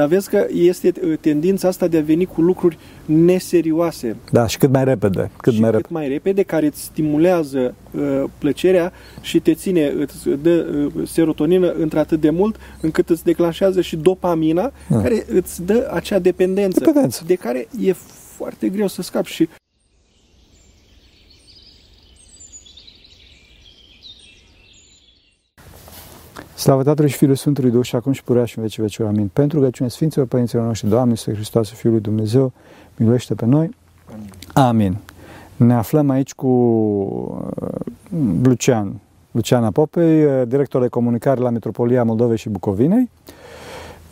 Dar vezi că este uh, tendința asta de a veni cu lucruri neserioase. Da, și cât mai repede. Cât și mai cât repede. mai repede, care îți stimulează uh, plăcerea și te ține, îți dă uh, serotonină într-atât de mult încât îți declanșează și dopamina, Da. care îți dă acea dependență, Dependență. de care e foarte greu să scapi și Slavă Tatălui și Fiului Sfântului Duh și acum și purea și în vecii vecilor. Amin. Pentru rugăciunea Sfinților Părinților noștri, Doamne, Iisuse Hristos, Fiul lui Dumnezeu, miluiește pe noi. Amin. Ne aflăm aici cu uh, Lucian, Luciana Popei, uh, director de comunicare la Metropolia Moldovei și Bucovinei.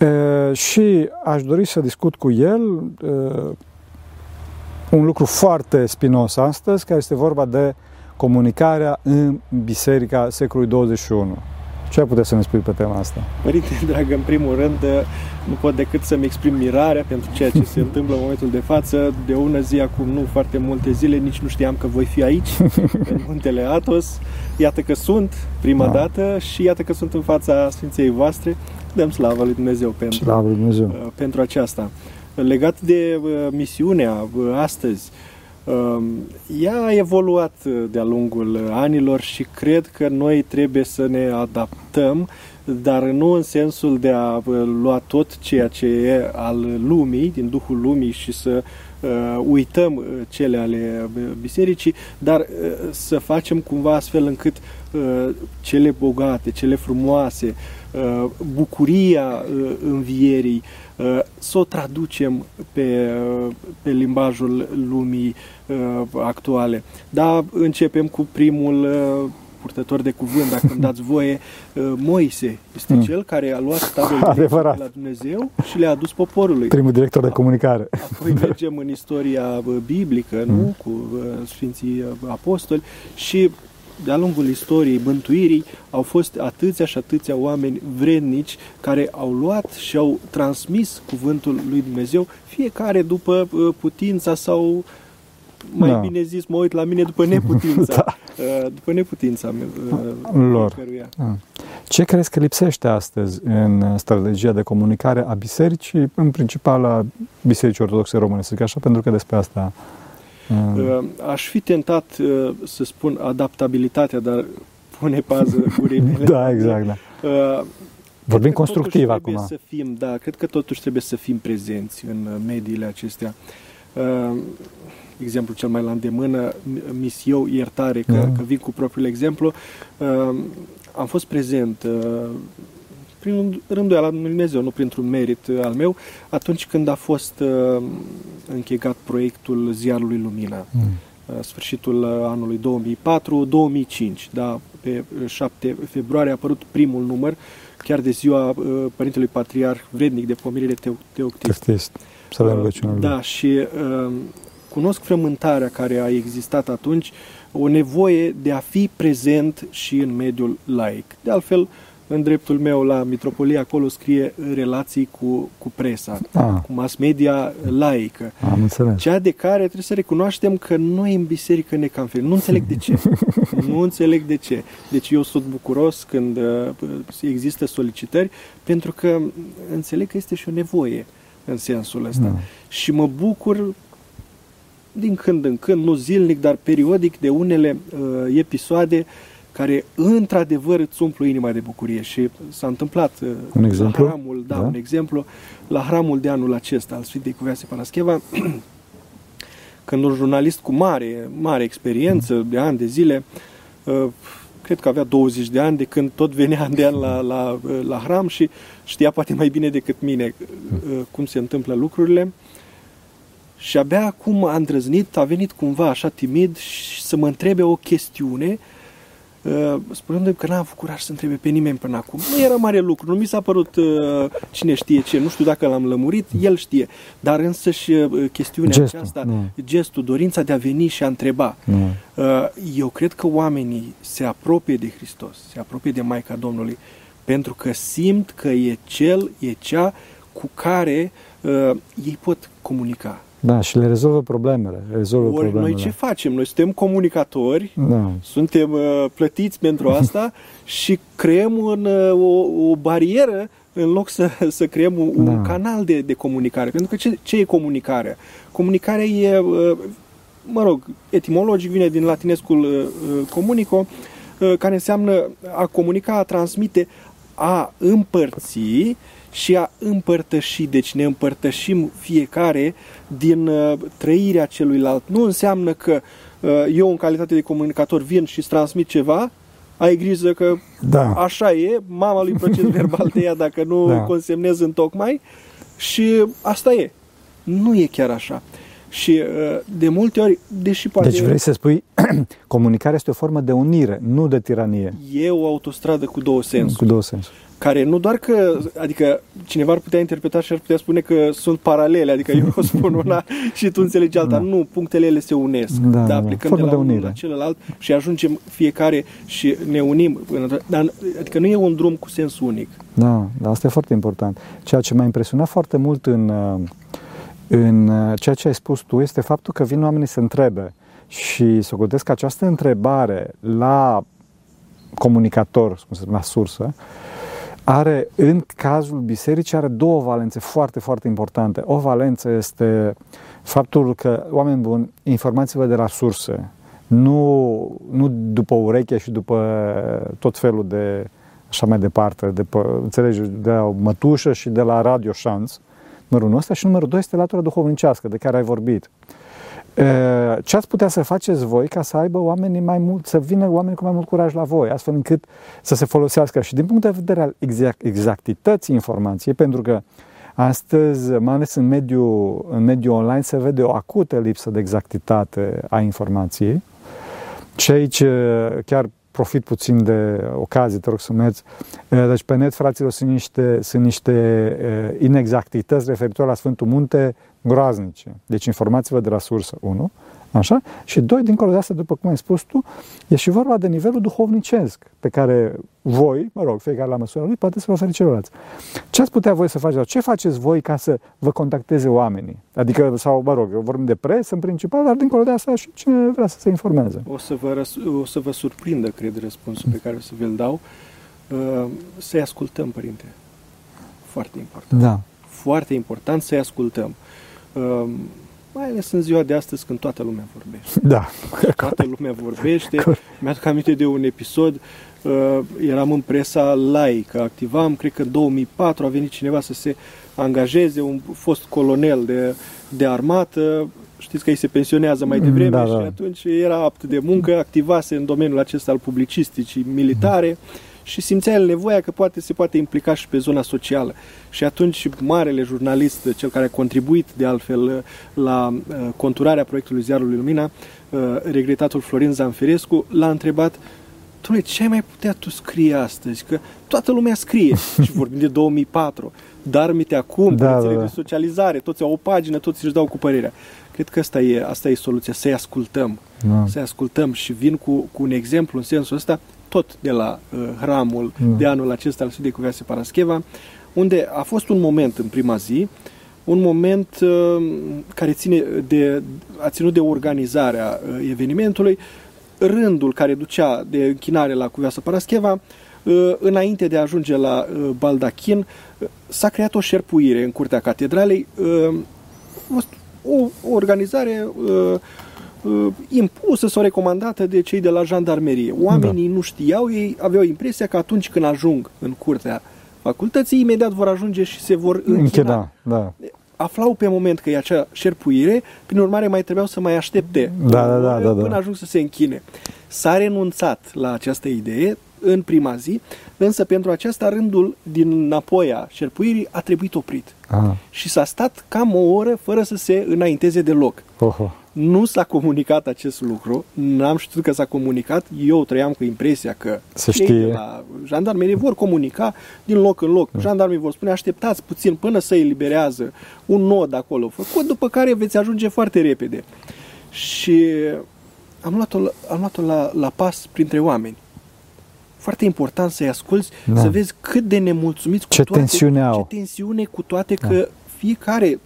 Uh, Și aș dori să discut cu el uh, un lucru foarte spinos astăzi, care este vorba de comunicarea în Biserica secolului 21. Ce ai putea să ne spui pe tema asta? Părinte dragă, în primul rând, nu pot decât să-mi exprim mirarea pentru ceea ce se întâmplă în momentul de față. De o ună zi, acum nu foarte multe zile, nici nu știam că voi fi aici, în muntele Atos. Iată că sunt, prima Da. dată, și iată că sunt în fața Sfinței voastre. Dăm slavă lui Dumnezeu pentru, Slavă lui Dumnezeu! uh, pentru aceasta. Legat de uh, misiunea uh, astăzi, uh, ea a evoluat uh, de-a lungul uh, anilor și cred că noi trebuie să ne adaptăm, dar nu în sensul de a uh, lua tot ceea ce e al lumii, din duhul lumii și să uh, uităm uh, cele ale uh, bisericii, dar uh, să facem cumva astfel încât uh, cele bogate, cele frumoase, uh, bucuria uh, învierii, uh, să o traducem pe, uh, pe limbajul lumii uh, actuale. Da, începem cu primul uh, purtător de cuvânt, dacă îmi dați voie, uh, Moise este Mm. cel care a luat tablele Adevărat. de la Dumnezeu și le-a adus poporului. Primul director de comunicare. Apoi mergem în istoria bă, biblică, nu? Cu bă, Sfinții bă, Apostoli și de-a lungul istoriei mântuirii au fost atâția și atâția oameni vrednici care au luat și au transmis cuvântul lui Dumnezeu, fiecare după bă, putința sau mai Da. bine zis, mă uit la mine după neputința, Da. uh, după neputința uh, Lor. fiecăruia. Ce crezi că lipsește astăzi în strategia de comunicare a bisericii, în principal a Bisericii Ortodoxe Române, să zic așa, pentru că despre asta... uh, Uh, Aș fi tentat uh, să spun adaptabilitatea, dar pune pază gurii mele. Da, exact, da. Uh, Vorbim cred că constructiv totuși trebuie acum. Să fim, da, cred că totuși trebuie să fim prezenți în uh, mediile acestea. Uh, exemplu cel mai la îndemână, mis eu iertare, că, Da. că vin cu propriul exemplu. Uh, am fost prezent uh, prin rânduiala lui Dumnezeu, nu printr-un merit uh, al meu, atunci când a fost uh, închegat proiectul Ziarului Lumina Mm. uh, sfârșitul uh, anului 2004-2005. Da, pe uh, 7 februarie a apărut primul număr, chiar de ziua uh, Părintelui Patriarh vrednic de pomirire teo- teoctist. Cârtist. Să avem rugăciunea lui. Da, și uh, cunosc frământarea care a existat atunci, o nevoie de a fi prezent și în mediul laic. De altfel, în dreptul meu la Mitropolie, acolo scrie relații cu, cu presa, Ah, cu mass media laică. am înțeles. Cea de care trebuie să recunoaștem că noi în biserică ne cam fel. Nu înțeleg de ce. nu înțeleg de ce. Deci eu sunt bucuros când uh, există solicitări, pentru că înțeleg că este și o nevoie în sensul ăsta. Da. Și mă bucur din când în când, nu zilnic, dar periodic, de unele uh, episoade care într-adevăr îți umplu inima de bucurie și s-a întâmplat uh, Un exemplu? la hramul, da, Da. un exemplu, la hramul de anul acesta al Sfintei Cuvioase Parascheva, când un jurnalist cu mare, mare experiență, de ani de zile, uh, cred că avea 20 de ani, de când tot venea an de an la, la, uh, la hram și știa poate mai bine decât mine uh, cum se întâmplă lucrurile. Și abia acum a îndrăznit, a venit cumva așa timid și să mă întrebe o chestiune, uh, spunându-mi că n-am avut curaj să întrebe pe nimeni până acum. Nu era mare lucru, nu mi s-a părut uh, cine știe ce, nu știu dacă l-am lămurit, el știe. Dar însă și uh, chestiunea Gestul, aceasta, da. gestul, dorința de a veni și a întreba. Da. Uh, Eu cred că oamenii se apropie de Hristos, se apropie de Maica Domnului, pentru că simt că e Cel, e cea cu care uh, ei pot comunica. Da, și le rezolvă problemele. Le rezolvă Ori problemele. noi ce facem? Noi suntem comunicatori, Da. suntem uh, plătiți pentru asta și creăm un, uh, o, o barieră în loc să, să creăm un, Da. un canal de, de comunicare. Pentru că ce, ce e comunicarea? Comunicarea e, uh, mă rog, etimologic vine din latinescul uh, uh, comunico, uh, care înseamnă a comunica, a transmite, a împărți și a împărtăși. Deci ne împărtășim fiecare din uh, trăirea celuilalt. Nu înseamnă că uh, eu, în calitate de comunicator, vin și îți transmit ceva, ai grijă că Da. așa e, mama lui proces verbal te ia dacă nu Da. da. consemnezi în tocmai și asta e. Nu e chiar așa. Și uh, de multe ori, deși poate Deci vrei să spui, comunicarea este o formă de unire, nu de tiranie. e o autostradă cu două sensuri, Cu două sensuri. Care nu doar că, adică cineva ar putea interpreta și ar putea spune că sunt paralele, adică eu o spun una și tu înțelegi alta. Da. Nu, punctele ele se unesc. Da, da, da. Plecăm Formă de de la unul unire. la celălalt și ajungem fiecare și ne unim. Dar, adică nu e un drum cu sens unic. Da, da, asta e foarte important. Ceea ce m-a impresionat foarte mult în, uh, în uh, ceea ce ai spus tu este faptul că vin oamenii să întrebe și să gândesc că această întrebare la comunicator, cum se spune, la sursă, are, în cazul bisericii, are două valențe foarte, foarte importante. O valență este faptul că, oameni buni, informați-vă de la surse, nu, nu după ureche și după tot felul de așa mai departe, de, pe, înțelegi, de la o mătușă și de la radio șanț, numărul ăsta și numărul doi este latura duhovnicească de care ai vorbit. E, Ce ați putea să faceți voi ca să aibă oamenii mai mult, să vină oamenii cu mai mult curaj la voi, astfel încât să se folosească și din punct de vedere al exact, exactității informației, pentru că astăzi, mai ales în mediul, în mediul online, se vede o acută lipsă de exactitate a informației. Și aici chiar profit puțin de ocazie, te rog să mergi. Deci pe net, fraților, sunt niște, sunt niște eh, inexactități referitoare la Sfântul Munte groaznice. Deci informați-vă de la sursă, 1. Așa? Și doi, dincolo de asta, după cum ai spus tu, e și vorba de nivelul duhovnicesc pe care voi, mă rog, fiecare la măsura lui, poate să vă oferi celorlalți. Ce ați putea voi să faceți? Ce faceți voi ca să vă contacteze oamenii? Adică, sau, mă rog, vorbim de presă în principal, dar dincolo de asta și cine vrea să se informeze. O să vă, răs- o să vă surprindă, cred, răspunsul pe care o să vi-l dau. Uh, Să-i ascultăm, Părinte. Foarte important. Da. Foarte important să-i ascultăm. Uh, Mai ales în ziua de astăzi când toată lumea vorbește. Da. Toată lumea vorbește. Mi-aduc aminte de un episod, uh, eram în presa laică, activam, cred că în 2004 a venit cineva să se angajeze, un fost colonel de, de armată, știți că ei se pensionează mai devreme Da, și da. atunci era apt de muncă, activase în domeniul acesta al publicisticii militare și simțea el nevoia că poate se poate implica și pe zona socială. Și atunci marele jurnalist, cel care a contribuit de altfel la uh, conturarea proiectului Ziarului Lumina, uh, regretatul Florin Zanferescu, l-a întrebat Dom'le, ce ai mai putea tu scrie astăzi? Că toată lumea scrie și vorbim de 2004. Dar mite acum, Da, da, rețele da, da. de socializare, toți au o pagină, toți își dau cu părerea. Cred că asta e, asta e soluția, să-i ascultăm. Da. Să-i ascultăm și vin cu, cu un exemplu în sensul ăsta, tot de la uh, hramul Da. de anul acesta al Sfintei Cuvioase Parascheva, unde a fost un moment în prima zi, un moment uh, care ține de, a ținut de organizarea uh, evenimentului, rândul care ducea de închinare la Cuvioasa Parascheva, uh, înainte de a ajunge la uh, Baldachin, uh, s-a creat o șerpuire în curtea catedralei, uh, a fost o, o organizare uh, uh, impusă sau recomandată de cei de la jandarmerie. Oamenii da. nu știau, ei aveau impresia că atunci când ajung în curtea facultății, imediat vor ajunge și se vor închina. Închida, da. Aflau pe moment că e acea șerpuire, prin urmare mai trebuiau să mai aștepte Da, da, da, da, da. până ajung să se închine. S-a renunțat la această idee în prima zi, însă pentru aceasta rândul din înapoi a șerpuirii a trebuit oprit. Aha. Și s-a stat cam o oră fără să se înainteze deloc. Oho. Nu s-a comunicat acest lucru, n-am știut că s-a comunicat, eu trăiam cu impresia că Se cei știe. de la jandarmerie vor comunica din loc în loc. Jandarmerii vor spune așteptați puțin până să eliberează un nod acolo făcut, după care veți ajunge foarte repede. Și am luat-o, la- am luat-o la, la pas printre oameni. Foarte important să-i asculți, Da. să vezi cât de nemulțumiți cu Ce toate, tensiune au. ce tensiune cu toate că fiecare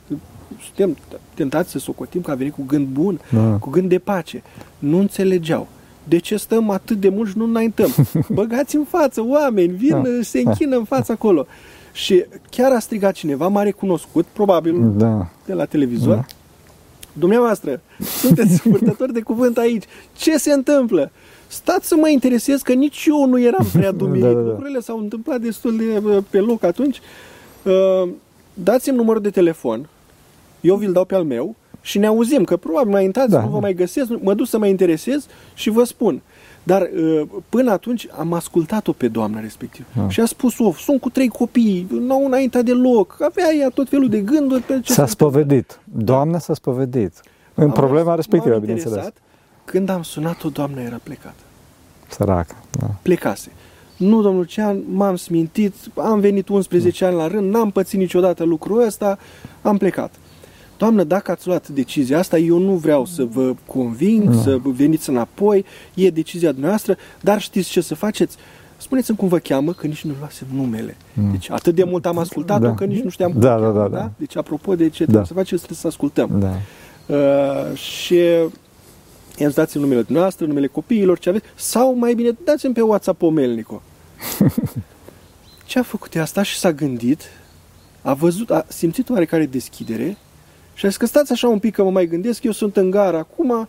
suntem tentați să socotim că a venit cu gând bun, Da. cu gând de pace. Nu înțelegeau. De ce stăm atât de mult și nu înaintăm? Băgați în față oameni, vin, Da. se închină în față acolo. Și chiar a strigat cineva, m-a recunoscut, probabil Da. de la televizor. Da. Dumneavoastră, sunteți purtători de cuvânt aici. Ce se întâmplă? Stați să mă interesez că nici eu nu eram prea dumirit. Da, da, da. Lucrurile s-au întâmplat destul de uh, pe loc atunci. Uh, Dați-mi numărul de telefon. Eu vi-l dau pe al meu și ne auzim, că probabil mai intrați, Da. nu vă mai găsesc, mă duc să mă interesez și vă spun. Dar uh, până atunci am ascultat-o pe doamna respectivă. Da. Și a spus, of, sunt cu trei copii, n-au înaintea deloc, avea ea tot felul de gânduri. Pe ce S-a se întâmplă. spovedit. Doamna s-a spovedit. În Am problema mers, respectivă, m-am bineînțeles. interesat. Când am sunat-o, doamna era plecată. Săracă. Da. Plecase. Nu, domnul Cean, m-am smintit, am venit 11 ani la rând, n-am pățit niciodată lucrul ăsta, am plecat. Doamnă, dacă ați luat decizia asta, eu nu vreau să vă conving, Nu. să veniți înapoi, e decizia dumneavoastră, dar știți ce să faceți? Spuneți-mi cum vă cheamă, că nici nu luasem numele. Deci atât de mult am ascultat-o, Da. că nici nu știam cum Da, o da, cheamă, da, da. Deci apropo de ce trebuie Da. să faceți, trebuie să ascultăm. Da. Uh, și i-am zis, dați numele dumneavoastră, numele copiilor, ce aveți, sau mai bine, dați-mi pe WhatsApp o Melnico. ce a făcut ea asta și s-a gândit, a văzut, a simțit oarecare deschidere și a zis că stați așa un pic că mă mai gândesc, eu sunt în gara acum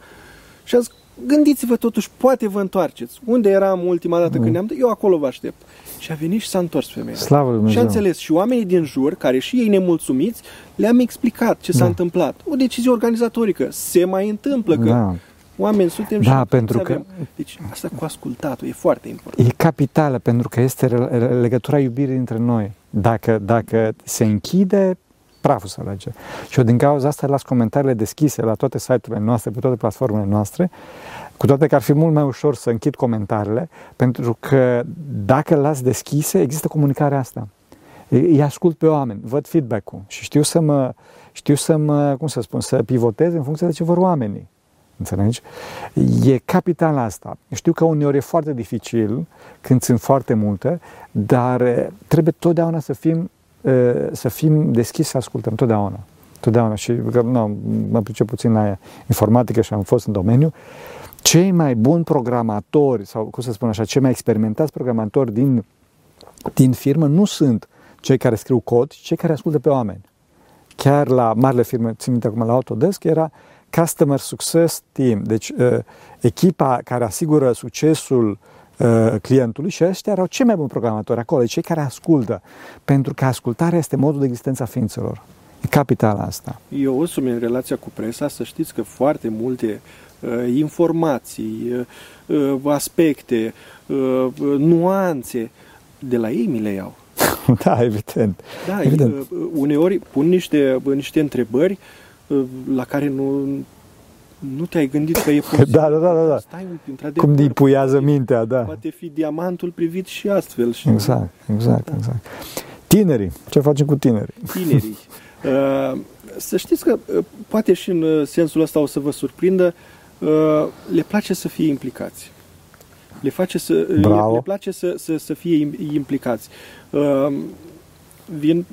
și a zis, gândiți-vă totuși, poate vă întoarceți. Unde eram ultima dată când ne-am eu acolo vă aștept. Și a venit și s-a întors femeia. Slavă lui Și a Dumnezeu. înțeles și oamenii din jur, care și ei nemulțumiți, le-am explicat ce s-a Da. întâmplat. O decizie organizatorică. Se mai întâmplă că Da. oameni suntem Da, și pentru toți că- avem. Deci asta cu ascultatul e foarte important. E capitală pentru că este re- re- legătura iubirii dintre noi. Dacă, dacă se închide, praful se alege. Și eu din cauza asta las comentariile deschise la toate site-urile noastre, pe toate platformele noastre, cu toate că ar fi mult mai ușor să închid comentariile, pentru că dacă le las deschise, există comunicarea asta. Îi ascult pe oameni, văd feedback-ul și știu să mă, știu să mă, cum să spun, să pivotez în funcție de ce vor oamenii. Înțelegi? E capital asta. Știu că uneori e foarte dificil când sunt foarte multe, dar eh, trebuie totdeauna să fim, eh, să fim deschiși să ascultăm, totdeauna. Totdeauna. Și că, nu, mă pricep puțin la informatică și am fost în domeniu. Cei mai buni programatori, sau cum să spun așa, cei mai experimentați programatori din, din firmă nu sunt cei care scriu cod, ci cei care ascultă pe oameni chiar la marile firme, țin minte acum la Autodesk, era Customer Success Team, deci uh, echipa care asigură succesul uh, clientului și ăștia erau cei mai buni programatori acolo, cei care ascultă, pentru că ascultarea este modul de existență a ființelor. E capital asta. Eu însumi în relația cu presa, să știți că foarte multe uh, informații, uh, uh, aspecte, uh, uh, nuanțe, de la ei mi le iau. da, evident. Da, Evident. uh, uneori pun niște, niște întrebări uh, la care nu, nu te-ai gândit că e posibil. Da, da, da, da, da. Stai un pic, într-adevăr, Cum dipuiază poate- mintea, da. Poate fi diamantul privit și astfel. Și Exact, exact, exact. Tinerii, ce facem cu tinerii? tinerii. Uh, Să știți că uh, poate și în uh, sensul ăsta o să vă surprindă, uh, le place să fie implicați. Le, face să, le, Bravo. le place să, să, să fie im- implicați. Uh, Vin,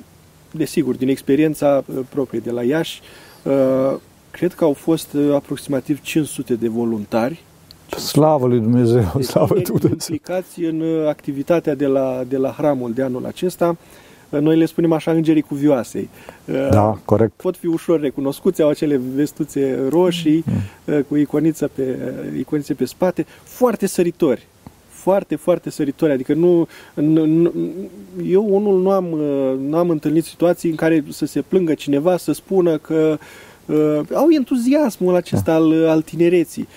desigur, din experiența uh, proprie de la Iași, uh, cred că au fost uh, aproximativ 500 de voluntari Slavă lui Dumnezeu, deci, slavă lui Dumnezeu. implicați în uh, activitatea de la, de la hramul de anul acesta. Uh, Noi le spunem așa îngerii cuvioasei. Uh, Da, corect. Pot fi ușor recunoscuți, au acele vestuțe roșii uh, cu iconiță pe, uh, iconițe pe spate, foarte săritori. Foarte, foarte săritori. Adică nu, nu, nu eu unul nu am, uh, nu am întâlnit situații în care să se plângă cineva, să spună că uh, au entuziasmul acesta al, al tinereții.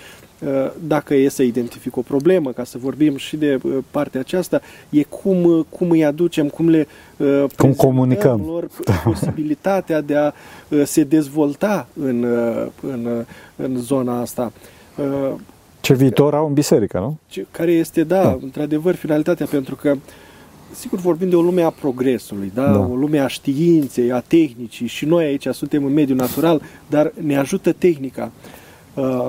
Uh, Dacă e să identific o problemă, ca să vorbim și de uh, partea aceasta, e cum, uh, cum îi aducem, cum le uh, prezentăm comunicăm. lor posibilitatea de a uh, se dezvolta în, uh, în, uh, în zona asta. Uh, Ce viitor au în biserică, nu? ce- care este, da, Da. într-adevăr, finalitatea, pentru că, sigur, vorbim de o lume a progresului, da? Da. o lume a științei, a tehnicii și noi aici suntem în mediul natural, dar ne ajută tehnica. Uh,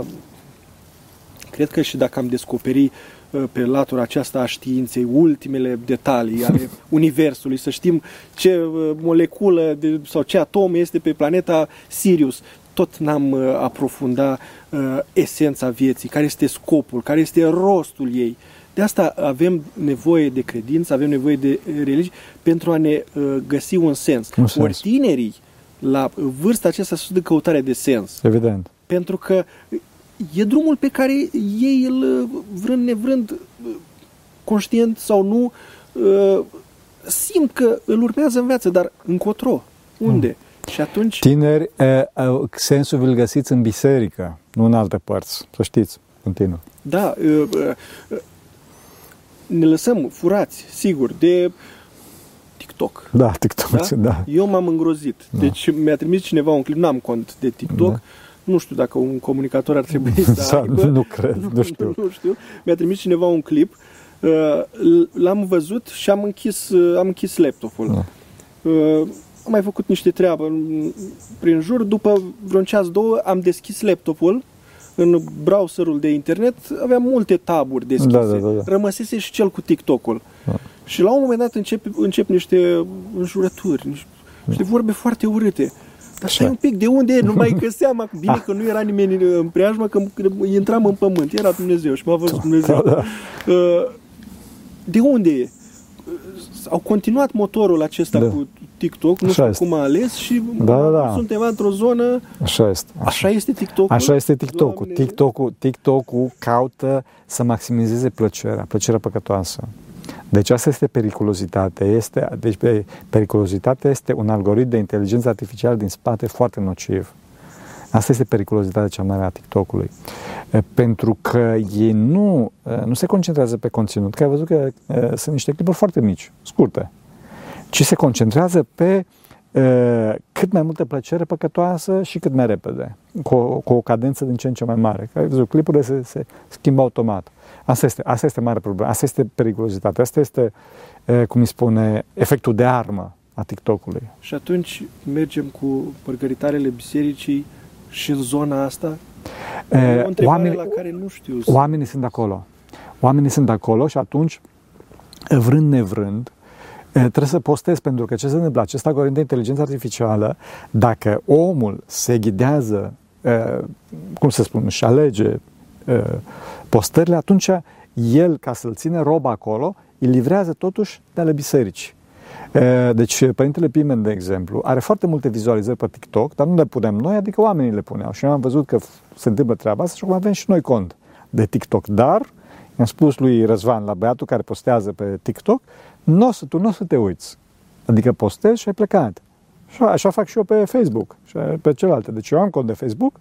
Cred că și dacă am descoperi uh, pe latura aceasta a științei ultimele detalii ale Universului, să știm ce uh, moleculă de, sau ce atom este pe planeta Sirius, tot n-am uh, aprofunda uh, esența vieții, care este scopul, care este rostul ei. De asta avem nevoie de credință, avem nevoie de religie pentru a ne uh, găsi un sens. Un sens. Ori tinerii, la vârsta aceasta, sunt de căutare de sens. Evident. Pentru că e drumul pe care ei îl, vrând nevrând, conștient sau nu, uh, simt că îl urmează în viață, dar încotro, unde? Mm. Și atunci... Tineri, uh, sensul vi-l găsiți în biserică, nu în alte părți, să știți, continuă. Da, uh, ne lăsăm furați, sigur, de TikTok. Da, TikTok, da. da. Eu m-am îngrozit. Da. Deci mi-a trimis cineva un clip, n-am cont de TikTok, da. nu știu dacă un comunicator ar trebui să aibă. Nu cred, nu, nu știu. Nu, nu știu. Mi-a trimis cineva un clip, uh, l-am văzut și am închis, uh, am închis laptopul. Da. Uh, am mai făcut niște treabă prin jur, după vreun ceas, două, am deschis laptopul în browserul de internet aveam multe taburi deschise. Da, da, da, da. Rămăsese și cel cu TikTok-ul. Da. Și la un moment dat încep, încep niște înjurături, niște, niște vorbe foarte urâte. Dar stai un pic, de unde e? Nu mai găseam. Bine că nu era nimeni în preajmă, că intram în pământ. Era Dumnezeu și m-a văzut Dumnezeu. Da, da. Uh, de unde e? Au continuat motorul acesta da. cu TikTok, nu știu cum a ales și da, da, da. suntem într-o zonă... Așa este. Așa, așa este TikTok. Așa este TikTok-ul. TikTok-ul, TikTok-ul caută să maximizeze plăcerea, plăcerea păcătoasă. Deci asta este periculozitate. Este, deci periculozitatea este un algoritm de inteligență artificială din spate foarte nociv. Asta este periculozitatea cea mare a TikTok-ului. Pentru că ei nu, nu se concentrează pe conținut. Că ai văzut că sunt niște clipuri foarte mici, scurte ci se concentrează pe uh, cât mai multă plăcere păcătoasă și cât mai repede, cu o, cu o cadență din ce în ce mai mare. Că ai văzut, clipurile se, se schimbă automat. Asta este, asta este mare problemă, asta este periculozitatea, asta este, uh, cum îi spune, efectul de armă a TikTok-ului. Și atunci mergem cu mărgăritarele bisericii și în zona asta? E o oamenii, la care nu știu. Oamenii sunt acolo. Oamenii sunt acolo și atunci, vrând nevrând, trebuie să postez pentru că ce se întâmplă? Acest algoritm de inteligență artificială, dacă omul se ghidează, cum să spun, și alege postările, atunci el, ca să-l ține roba acolo, îl livrează totuși de ale biserici. Deci, Părintele Pimen, de exemplu, are foarte multe vizualizări pe TikTok, dar nu le punem noi, adică oamenii le puneau. Și eu am văzut că se întâmplă treaba asta și acum avem și noi cont de TikTok. Dar, i-am spus lui Răzvan, la băiatul care postează pe TikTok, nu o să, tu nu o să te uiți. Adică postezi și ai plecat. Și așa fac și eu pe Facebook și pe celelalte. Deci eu am cont de Facebook,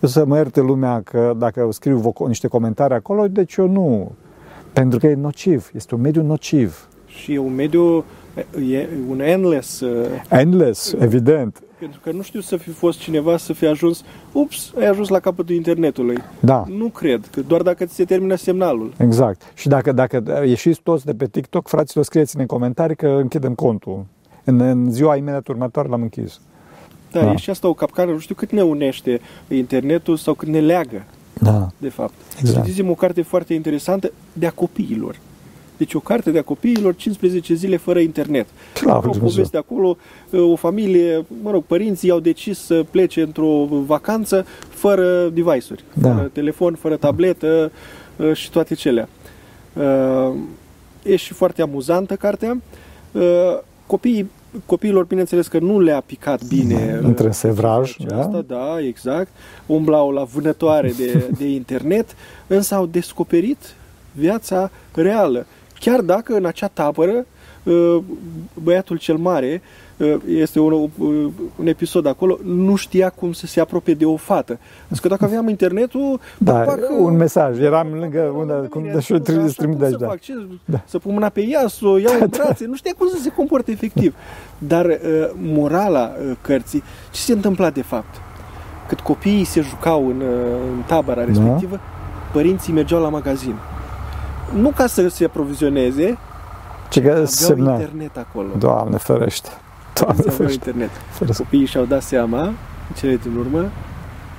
să mă ierte lumea că dacă scriu niște comentarii acolo, deci eu nu. Pentru că e nociv, este un mediu nociv. Și e un mediu, e un endless. Uh, endless, evident. Pentru că nu știu să fi fost cineva să fi ajuns, ups, ai ajuns la capătul internetului. Da. Nu cred, că doar dacă ți se termină semnalul. Exact. Și dacă, dacă ieșiți toți de pe TikTok, fraților, scrieți în comentarii că închidem contul. În, în ziua imediat următoare l-am închis. Da, da, e și asta o capcană, nu știu cât ne unește internetul sau cât ne leagă, da. de fapt. Exact. Citiți o carte foarte interesantă de a copiilor. Deci o carte de a copiilor, 15 zile fără internet. Clar, o poveste acolo, o familie, mă rog, părinții au decis să plece într-o vacanță fără device-uri, da. fără telefon, fără tabletă uh, și toate celea. Uh, e și foarte amuzantă cartea. Uh, copiii copiilor, bineînțeles că nu le-a picat bine între sevraj, da? da, exact. Umblau la vânătoare de, de internet, însă au descoperit viața reală. Chiar dacă în acea tabără uh, băiatul cel mare uh, este un, uh, un episod acolo, nu știa cum să se apropie de o fată. Deci că dacă aveam internetul, da, fac, un mesaj, eram lângă unde, cum de și trimite să da. fac, ce, da. să pun mâna pe ea, să o iau în brațe, nu știa cum să se comporte efectiv. Dar morala cărții, ce se întâmpla de fapt? Cât copiii se jucau în, în tabăra respectivă, da. părinții mergeau la magazin nu ca să se aprovizioneze, ci că semna. internet acolo. Doamne ferește. Doamne ferește. internet. Ferește. Copiii și-au dat seama, cele din urmă,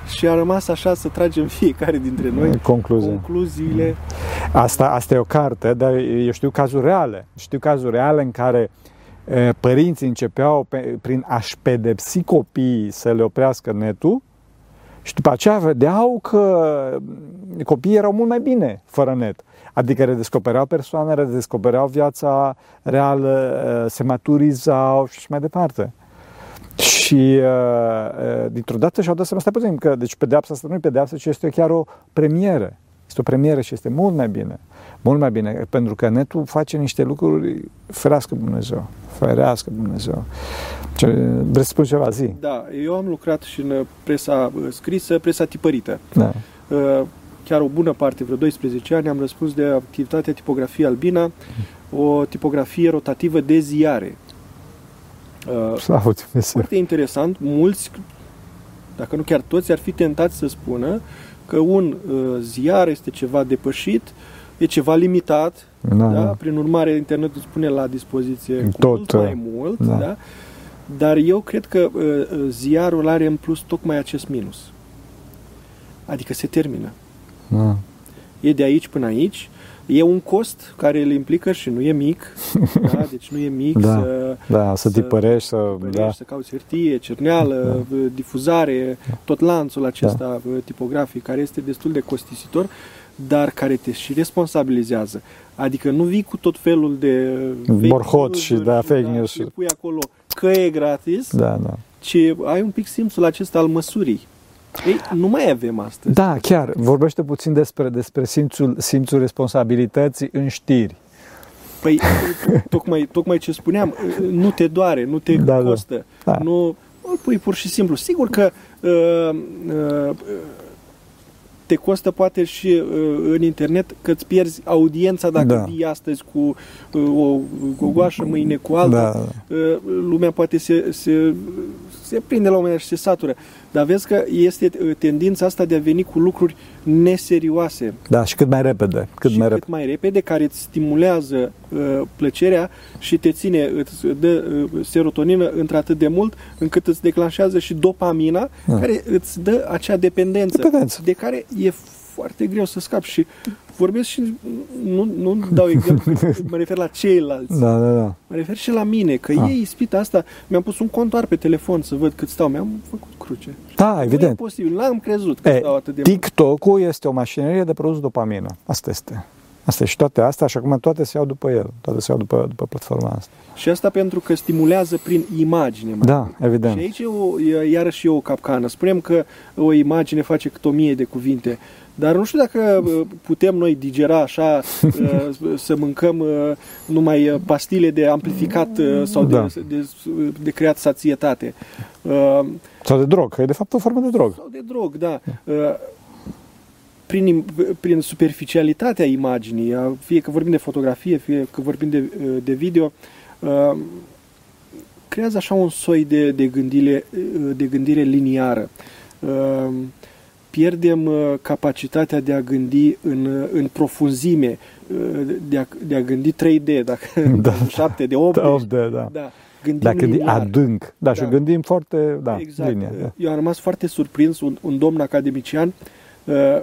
și a rămas așa să tragem fiecare dintre noi Concluzie. concluziile. Asta, asta e o carte, dar eu știu cazuri reale. Știu cazuri reale în care e, părinții începeau pe, prin a-și pedepsi copiii să le oprească netul Și după aceea vedeau că copiii erau mult mai bine fără net. Adică redescopereau persoane, redescopereau viața reală, uh, se maturizau și mai departe. Și uh, uh, dintr-o dată și-au dat seama, stai puțin, că deci pedeapsa asta nu e pedeapsă, ci este chiar o premieră. Este o premieră și este mult mai bine. Mult mai bine, pentru că netul face niște lucruri, ferească Dumnezeu, ferească Dumnezeu. Ce, vrei să spun ceva, zi? Da, eu am lucrat și în presa scrisă, presa tipărită. Da. Uh, chiar o bună parte, vreo 12 ani, am răspuns de activitatea tipografie albina, o tipografie rotativă de ziare. Uh, Slavă Dumnezeu! Foarte interesant, mulți, dacă nu chiar toți, ar fi tentați să spună că un uh, ziar este ceva depășit, e ceva limitat, da, da? prin urmare internetul spune la dispoziție Tot, mult mai mult, da. Da? dar eu cred că uh, ziarul are în plus tocmai acest minus. Adică se termină. Da. E de aici până aici. E un cost care îl implică și nu e mic. da? Deci nu e mic da. să, da, să, să tipărești, să, tipărești, da. să cauți hârtie, cerneală, da. difuzare, tot lanțul acesta da. tipografic, care este destul de costisitor, dar care te și responsabilizează. Adică nu vii cu tot felul de morhot și de da, fake news. Și pui acolo că e gratis, da, da. ci ai un pic simțul acesta al măsurii. Ei, nu mai avem astăzi. Da, chiar. Vorbește puțin despre, despre simțul, simțul responsabilității în știri. Păi, tocmai, tocmai ce spuneam, nu te doare, nu te da, da. costă, da. nu îl pui pur și simplu. Sigur că uh, uh, te costă poate și uh, în internet că îți pierzi audiența dacă da. vii astăzi cu uh, o gogoașă, mâine cu alta. Da. Uh, lumea poate se, se, se prinde la un moment dat și se satură. Dar vezi că este uh, tendința asta de a veni cu lucruri neserioase. Da, și cât mai repede. Cât și mai cât mai repede, care îți stimulează uh, plăcerea și te ține, îți dă uh, serotonină într-atât de mult încât îți declanșează și dopamina, da. care îți dă acea dependență, dependență, de care e foarte greu să scapi și vorbesc și nu, nu dau exemplu, mă refer la ceilalți. Da, da, da. Mă refer și la mine, că ah. ei ispita asta, mi-am pus un contoar pe telefon să văd cât stau, mi-am făcut cruce. Da, evident. Nu e posibil, n-am crezut că e, stau atât de TikTok-ul este o mașinărie de produs dopamină. Asta este. Asta și toate astea, și acum toate se iau după el, toate se iau după, după platforma asta. Și asta pentru că stimulează prin imagine. Mai da, evident. Și aici e, o, e iarăși e o capcană. Spunem că o imagine face cât o mie de cuvinte. Dar nu știu dacă uh, putem noi digera așa, uh, să mâncăm uh, numai pastile de amplificat sau de, da. de, de creat sațietate. Sau de drog, e de fapt o formă de drog. Sau de drog, da. Prin, prin superficialitatea imaginii, fie că vorbim de fotografie, fie că vorbim de, de video, creează așa un soi de, de, gândire, de gândire liniară pierdem uh, capacitatea de a gândi în, uh, în profunzime, uh, de a, de a gândi 3D, dacă da, 7 de 8 da, 8 de, da. da. Gândim da, gândim adânc. Da, da, și gândim foarte, da, exact. linia. Da. Eu am rămas foarte surprins, un, un domn academician uh,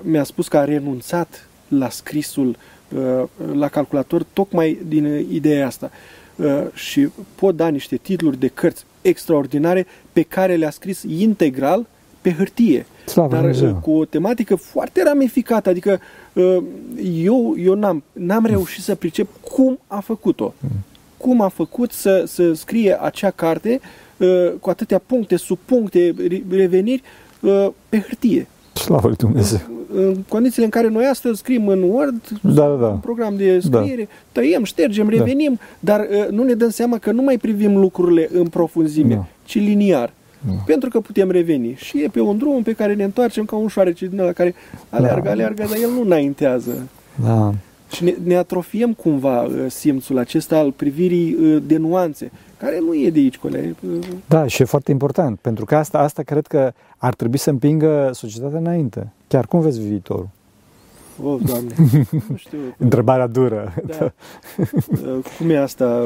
mi-a spus că a renunțat la scrisul uh, la calculator tocmai din ideea asta. Uh, și pot da niște titluri de cărți extraordinare pe care le-a scris integral pe hârtie. Slavă dar Dumnezeu. Uh, cu o tematică foarte ramificată, adică uh, eu, eu n-am, n-am reușit să pricep cum a făcut-o. Mm. Cum a făcut să, să scrie acea carte uh, cu atâtea puncte, subpuncte, reveniri pe hârtie. Slavă lui Dumnezeu! În condițiile în care noi astăzi scriem în Word, da, da, da. un program de scriere, da. tăiem, ștergem, da. revenim, da. dar nu ne dăm seama că nu mai privim lucrurile în profunzime, da. ci liniar. Da. Pentru că putem reveni. Și e pe un drum pe care ne întoarcem ca un șoarece din ăla care aleargă, da. aleargă, dar el nu înaintează. Da. Și ne, ne atrofiem cumva uh, simțul acesta al privirii uh, de nuanțe, care nu e de aici, colegi. Da, și e foarte important, pentru că asta, asta cred că ar trebui să împingă societatea înainte. Chiar cum vezi viitorul? Oh, Doamne, nu știu. Întrebarea dură. Da. Cum e asta?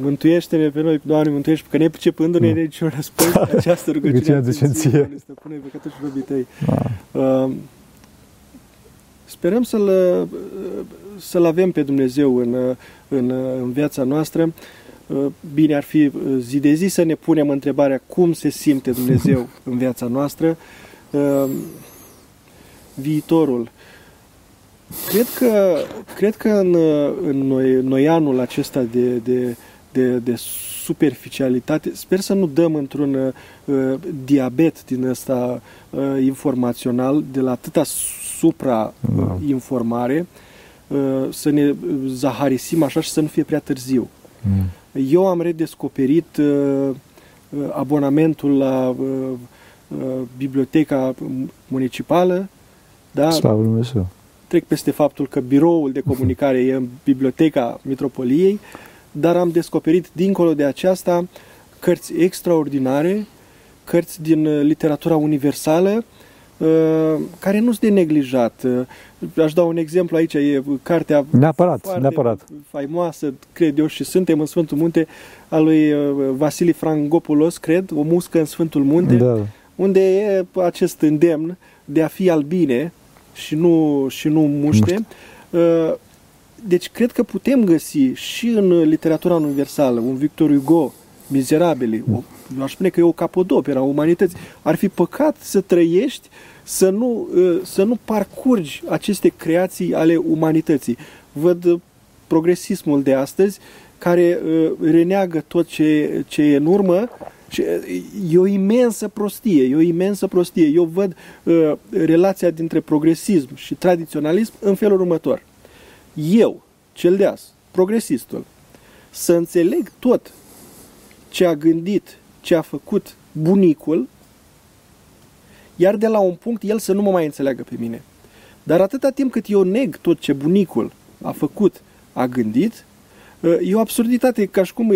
Mântuiește-ne pe noi, Doamne, mântuiește, că ne pricepându-ne mm. niciun răspuns da. această rugăciune de cenție. Stăpâne păcatul și robii tăi. Da. Uh, sperăm să-l, să-l avem pe Dumnezeu în, în, în viața noastră. Bine ar fi zi de zi să ne punem întrebarea cum se simte Dumnezeu în viața noastră uh, viitorul. Cred că, cred că în, în noi, noi anul acesta de, de, de, de superficialitate, sper să nu dăm într-un uh, diabet din ăsta uh, informațional, de la atâta supra-informare, da. Uh, să ne zaharisim așa și să nu fie prea târziu. Mm. Eu am redescoperit uh, uh abonamentul la uh, uh, biblioteca municipală. Da? Slavă Dumnezeu! Trec peste faptul că biroul de comunicare e în biblioteca Mitropoliei, dar am descoperit dincolo de aceasta cărți extraordinare, cărți din uh, literatura universală, uh, care nu sunt de neglijat. Uh, aș da un exemplu aici, e cartea neapărat, foarte neapărat. faimoasă, cred eu, și suntem în Sfântul Munte, a lui Vasili Frangopoulos, cred, O muscă în Sfântul Munte, da. unde e acest îndemn de a fi albine și nu, și nu muște. muște. Deci cred că putem găsi și în literatura universală un Victor Hugo, Mizerabili, o, eu aș spune că e o capodoperă a umanității. Ar fi păcat să trăiești, să nu, ă, să nu parcurgi aceste creații ale umanității. Văd progresismul de astăzi care ă, reneagă tot ce, ce e în urmă și e o imensă prostie, e o imensă prostie. Eu văd uh, relația dintre progresism și tradiționalism în felul următor eu, cel de azi, progresistul, să înțeleg tot ce a gândit, ce a făcut bunicul, iar de la un punct el să nu mă mai înțeleagă pe mine. Dar atâta timp cât eu neg tot ce bunicul a făcut, a gândit, e o absurditate, ca și cum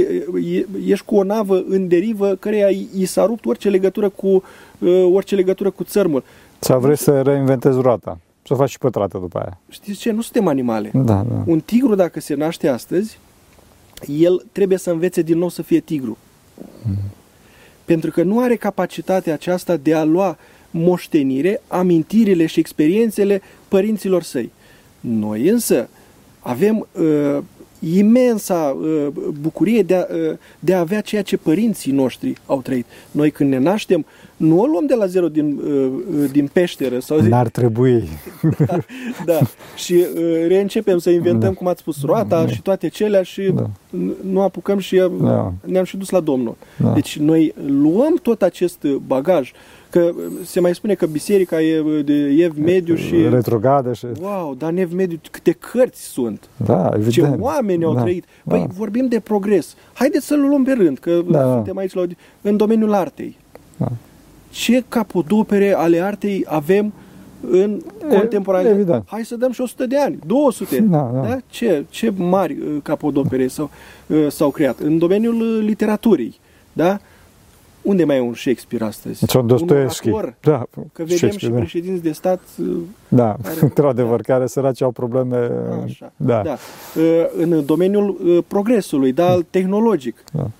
ești cu o navă în derivă care i s-a rupt orice legătură cu, orice legătură cu țărmul. Sau vrei să reinventezi roata. Să o faci și pătrată după aia. Știți ce? Nu suntem animale. Da, da. Un tigru, dacă se naște astăzi, el trebuie să învețe din nou să fie tigru. Mm. Pentru că nu are capacitatea aceasta de a lua moștenire, amintirile și experiențele părinților săi. Noi însă avem uh, imensa uh, bucurie de a, uh, de a avea ceea ce părinții noștri au trăit. Noi când ne naștem, nu o luăm de la zero din, uh, uh din peșteră. Sau N-ar trebui. da, da. Și uh, reîncepem să inventăm, da. cum ați spus, roata da. și toate celea și da. nu apucăm și uh, da. ne-am și dus la Domnul. Da. Deci noi luăm tot acest bagaj Că se mai spune că biserica e de ev mediu și... Retrogradă și... Wow, dar în ev mediu câte cărți sunt. Da, evident. Ce oameni au da, trăit. Păi, da. vorbim de progres. Haideți să-l luăm pe rând, că da, da. suntem aici la, în domeniul artei. Da. Ce capodopere ale artei avem în contemporanitate? Hai să dăm și 100 de ani, 200. Da, da. Da? Ce, ce mari uh, capodopere s-au, uh, s-au creat. În domeniul uh, literaturii. Da? Unde mai e un Shakespeare astăzi? Sau Dostoevski. Da, că vedem și da. președinți de stat da, într-adevăr, care săraci au probleme Așa, da. da. Uh, în domeniul uh, progresului, da, mm. tehnologic. Da.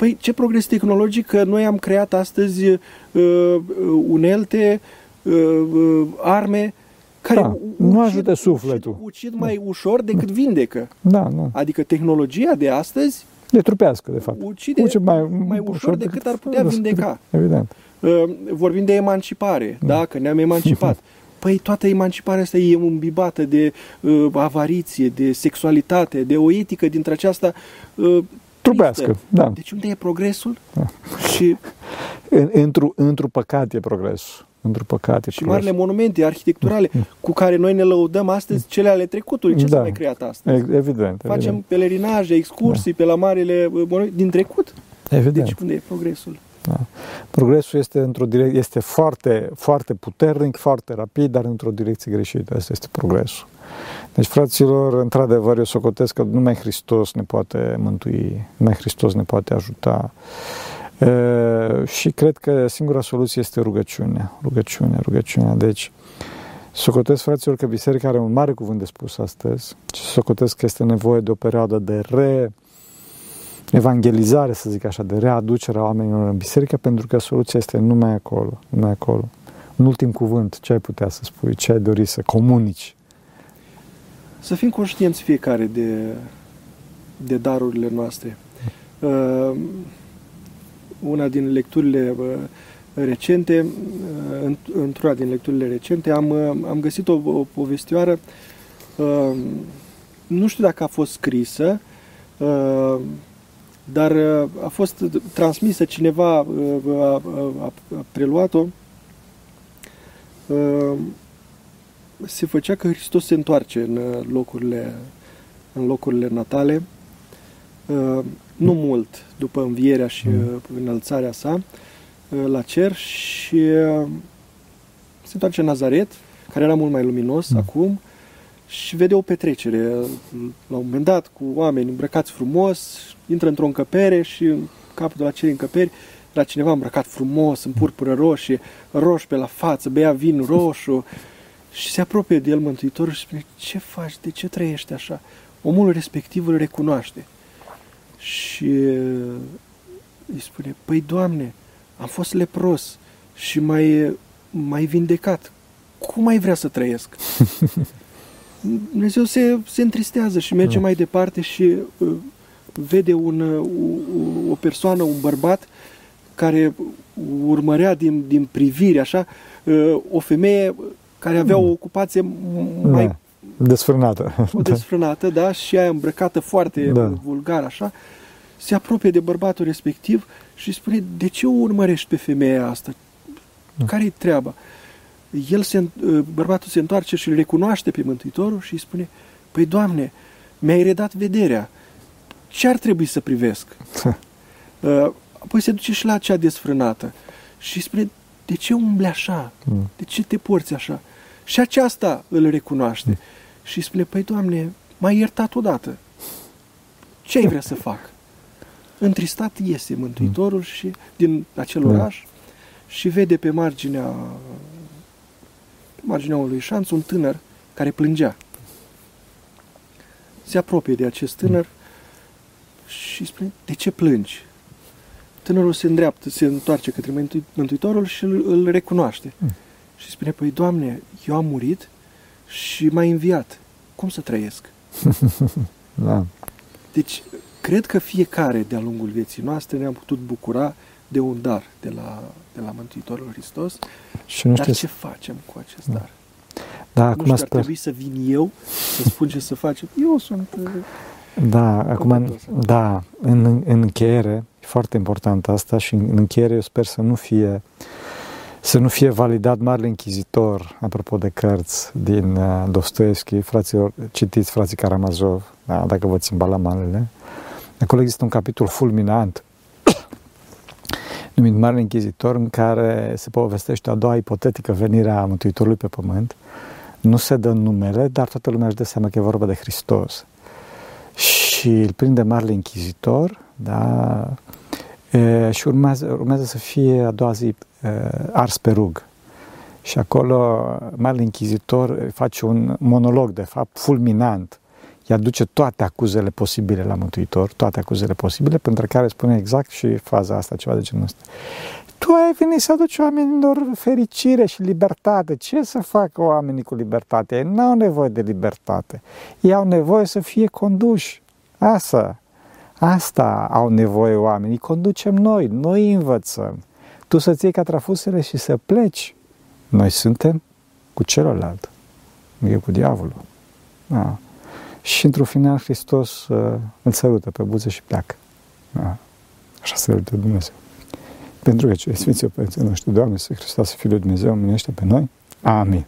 Păi ce progres tehnologic? Că noi am creat astăzi uh, unelte, uh, arme care da, nu ajută sufletul. Ucid, ucid mai ușor decât vindecă. Da, da. Adică tehnologia de astăzi de trupească, de fapt. Ucide, Ucide mai, mai ușor, ușor decât, decât ar putea vindeca. Evident. Uh, vorbim de emancipare, da, da că ne-am emancipat. Păi toată emanciparea asta e îmbibată de uh, avariție, de sexualitate, de o etică dintre aceasta uh, trupească. Da. Deci unde e progresul? Da. Și într-un într păcat e progresul într păcate. Și marile monumente arhitecturale mm. cu care noi ne lăudăm astăzi, cele ale trecutului. Ce da. s-a mai creat astăzi? Evident. Facem evident. pelerinaje, excursii da. pe la marile monumente din trecut. Evident. Deci unde e progresul? Da. Progresul este într-o direc- este foarte, foarte puternic, foarte rapid, dar într-o direcție greșită. Asta este progresul. Deci, fraților, într-adevăr, eu socotesc că numai Hristos ne poate mântui, numai Hristos ne poate ajuta și cred că singura soluție este rugăciunea, rugăciunea, rugăciunea. Deci, socotesc, fraților, că biserica are un mare cuvânt de spus astăzi și socotesc că este nevoie de o perioadă de re evangelizare, să zic așa, de readucere a oamenilor în biserică, pentru că soluția este numai acolo, numai acolo. Un ultim cuvânt, ce ai putea să spui, ce ai dori să comunici? Să fim conștienți fiecare de, de darurile noastre. Uh, una din lecturile recente, într-una din lecturile recente, am, am găsit o, o povestioară, nu știu dacă a fost scrisă, dar a fost transmisă, cineva a, a, a preluat-o. Se făcea că Hristos se întoarce în locurile, în locurile natale, nu mult după învierea și mm. înălțarea sa, Uh, la cer și uh, se întoarce în Nazaret, care era mult mai luminos mm. acum, și vede o petrecere. La un moment dat, cu oameni îmbrăcați frumos, intră într-o încăpere și în capul de la cele încăperi era cineva îmbrăcat frumos, în purpură roșie, roș pe la față, bea vin roșu și se apropie de el Mântuitorul și spune, ce faci, de ce trăiești așa? Omul respectiv îl recunoaște și uh, îi spune, păi Doamne, am fost lepros și mai, mai vindecat. Cum mai vrea să trăiesc? Dumnezeu se, se întristează și merge da. mai departe și uh, vede un, uh, o, o persoană, un bărbat care urmărea din, din privire, așa, uh, o femeie care avea o ocupație mai... Da. Desfrânată. O desfrânată, da, și aia îmbrăcată foarte da. vulgar, așa, se apropie de bărbatul respectiv și spune, de ce o urmărești pe femeia asta? Care-i treaba? El se, bărbatul se întoarce și îl recunoaște pe Mântuitorul și îi spune, păi Doamne, mi-ai redat vederea. Ce ar trebui să privesc? Uh, apoi se duce și la cea desfrânată și îi spune, de ce umble așa? Mm. De ce te porți așa? Și aceasta îl recunoaște. Mm. Și îi spune, păi Doamne, m-ai iertat odată. Ce ai vrea să fac? Întristat iese Mântuitorul și din acel da. oraș și vede pe marginea pe marginea unui șanț un tânăr care plângea. Se apropie de acest tânăr și spune, de ce plângi? Tânărul se îndreaptă, se întoarce către Mântuitorul și îl, îl recunoaște. Mm. Și spune, păi Doamne, eu am murit și m-ai înviat. Cum să trăiesc? da. Deci, Cred că fiecare de-a lungul vieții noastre ne-am putut bucura de un dar de la, de la Mântuitorul Hristos. Și nu dar ce facem cu acest da. dar? Da, nu acum știu, sper... ar trebui să vin eu să spun ce să facem. Eu sunt... Da, acum, în, da, în, în încheiere, e foarte important asta și în încheiere eu sper să nu fie să nu fie validat Marele Închizitor, apropo de cărți din uh, Dostoevski, fraților, citiți frații Karamazov, da, dacă vă țin balamanele, Acolo există un capitol fulminant numit Marele Închizitor, în care se povestește a doua ipotetică venire a Mântuitorului pe pământ. Nu se dă numele, dar toată lumea își dă seama că e vorba de Hristos. Și îl prinde Marele Închizitor, da, e, și urmează, urmează să fie a doua zi e, ars pe rug. Și acolo Marele Închizitor face un monolog, de fapt, fulminant, i aduce toate acuzele posibile la Mântuitor, toate acuzele posibile, pentru care spune exact și faza asta, ceva de genul ăsta. Tu ai venit să aduci oamenilor fericire și libertate. Ce să facă oamenii cu libertate? Ei n-au nevoie de libertate. Ei au nevoie să fie conduși. Asta. Asta au nevoie oamenii. Conducem noi. Noi învățăm. Tu să-ți iei catrafusele și să pleci. Noi suntem cu celălalt. E cu diavolul. Da. Și într-un final Hristos uh, îl sărută pe buze și pleacă. Da. Așa sărută Dumnezeu. Pentru că Sfinții Părinții noștri, Doamne, să Hristos, Fiul lui Dumnezeu, minește pe noi. Amin.